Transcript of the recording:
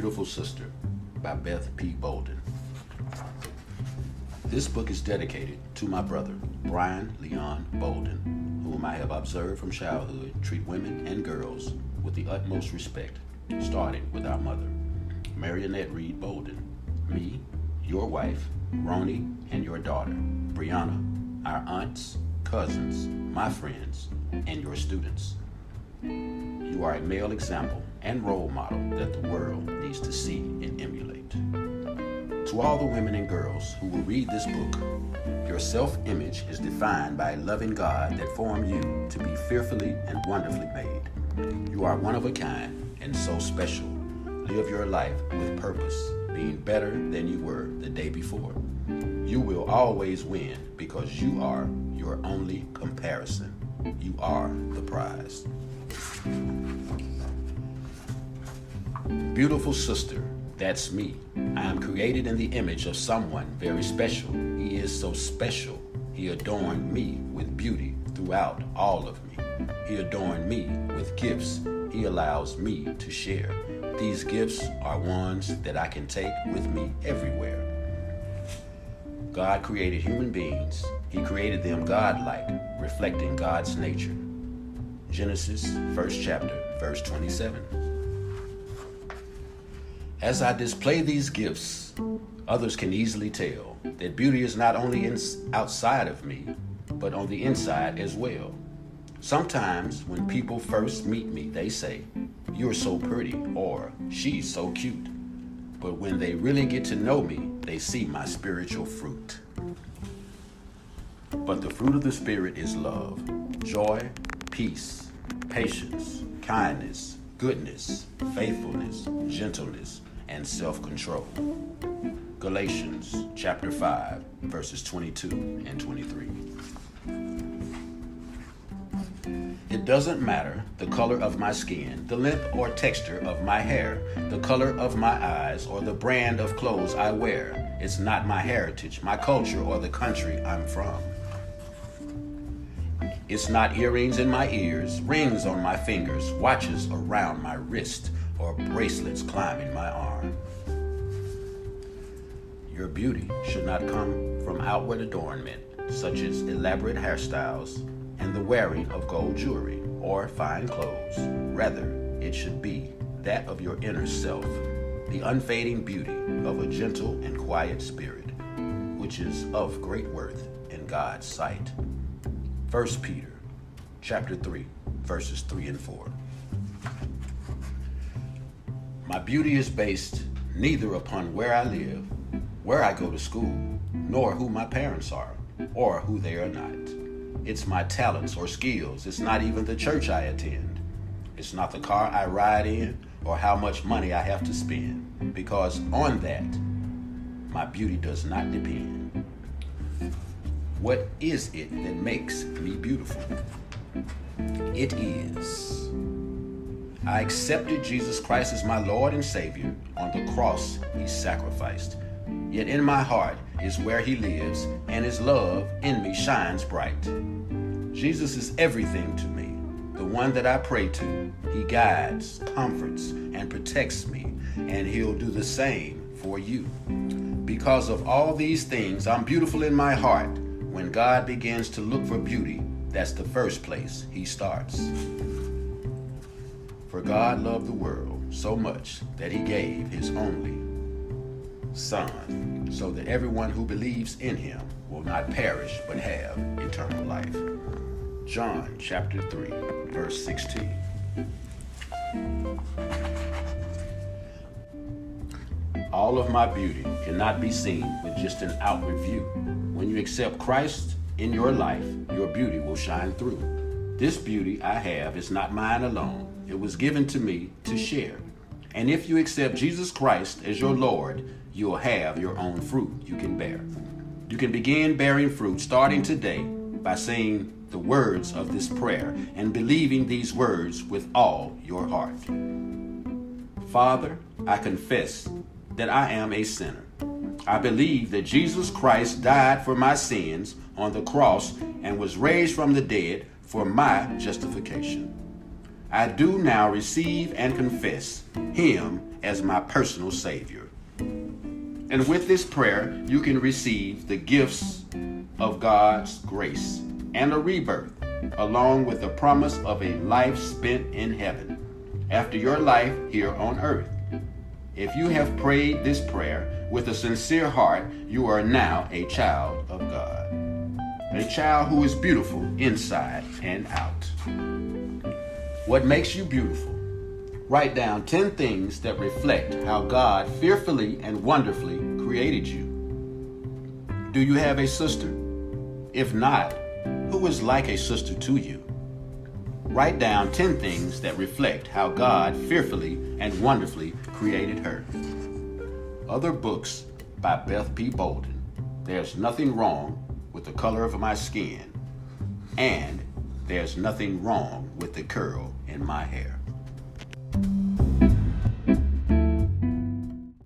Beautiful Sister by Beth P. Bolden. This book is dedicated to my brother, Brian Leon Bolden, whom I have observed from childhood treat women and girls with the utmost respect, starting with our mother, Marionette Reed Bolden, me, your wife, Roni, and your daughter, Brianna, our aunts, cousins, my friends, and your students. You are a male example and role model that the world needs to see and emulate. To all the women and girls who will read this book, your self image is defined by a loving God that formed you to be fearfully and wonderfully made. You are one of a kind and so special. Live your life with purpose, being better than you were the day before. You will always win because you are your only comparison. You are the prize. Beautiful sister, that's me. I am created in the image of someone very special. He is so special. He adorned me with beauty throughout all of me. He adorned me with gifts he allows me to share. These gifts are ones that I can take with me everywhere. God created human beings. He created them godlike, reflecting God's nature. Genesis, first chapter, verse 27. As I display these gifts, others can easily tell that beauty is not only in, outside of me, but on the inside as well. Sometimes when people first meet me, they say, You're so pretty, or She's so cute. But when they really get to know me, they see my spiritual fruit. But the fruit of the Spirit is love, joy, peace, patience, kindness, goodness, faithfulness, gentleness, and self control. Galatians chapter 5, verses 22 and 23. It doesn't matter the color of my skin, the length or texture of my hair, the color of my eyes, or the brand of clothes I wear. It's not my heritage, my culture, or the country I'm from. It's not earrings in my ears, rings on my fingers, watches around my wrist, or bracelets climbing my arm. Your beauty should not come from outward adornment, such as elaborate hairstyles and the wearing of gold jewelry or fine clothes. Rather, it should be that of your inner self, the unfading beauty of a gentle and quiet spirit, which is of great worth in God's sight. 1 Peter chapter 3, verses 3 and 4. My beauty is based neither upon where I live, where I go to school, nor who my parents are, or who they are not. It's my talents or skills. It's not even the church I attend. It's not the car I ride in or how much money I have to spend, because on that, my beauty does not depend. What is it that makes me beautiful? It is I accepted Jesus Christ as my Lord and Savior. On the cross, He sacrificed. Yet in my heart is where He lives, and His love in me shines bright. Jesus is everything to me, the one that I pray to. He guides, comforts, and protects me, and He'll do the same for you. Because of all these things, I'm beautiful in my heart. When God begins to look for beauty, that's the first place He starts. For God loved the world so much that he gave his only Son, so that everyone who believes in him will not perish but have eternal life. John chapter 3, verse 16. All of my beauty cannot be seen with just an outward view. When you accept Christ in your life, your beauty will shine through. This beauty I have is not mine alone it was given to me to mm. share. And if you accept Jesus Christ as your mm. Lord, you'll have your own fruit you can bear. You can begin bearing fruit starting today by saying the words of this prayer and believing these words with all your heart. Father, I confess that I am a sinner. I believe that Jesus Christ died for my sins on the cross and was raised from the dead for my justification. I do now receive and confess him as my personal Savior. And with this prayer, you can receive the gifts of God's grace and a rebirth, along with the promise of a life spent in heaven after your life here on earth. If you have prayed this prayer with a sincere heart, you are now a child of God. A child who is beautiful inside and out. What makes you beautiful? Write down 10 things that reflect how God fearfully and wonderfully created you. Do you have a sister? If not, who is like a sister to you? Write down 10 things that reflect how God fearfully and wonderfully created her. Other books by Beth P. Bolden. There's nothing wrong with the color of my skin, and there's nothing wrong with the curl in my hair.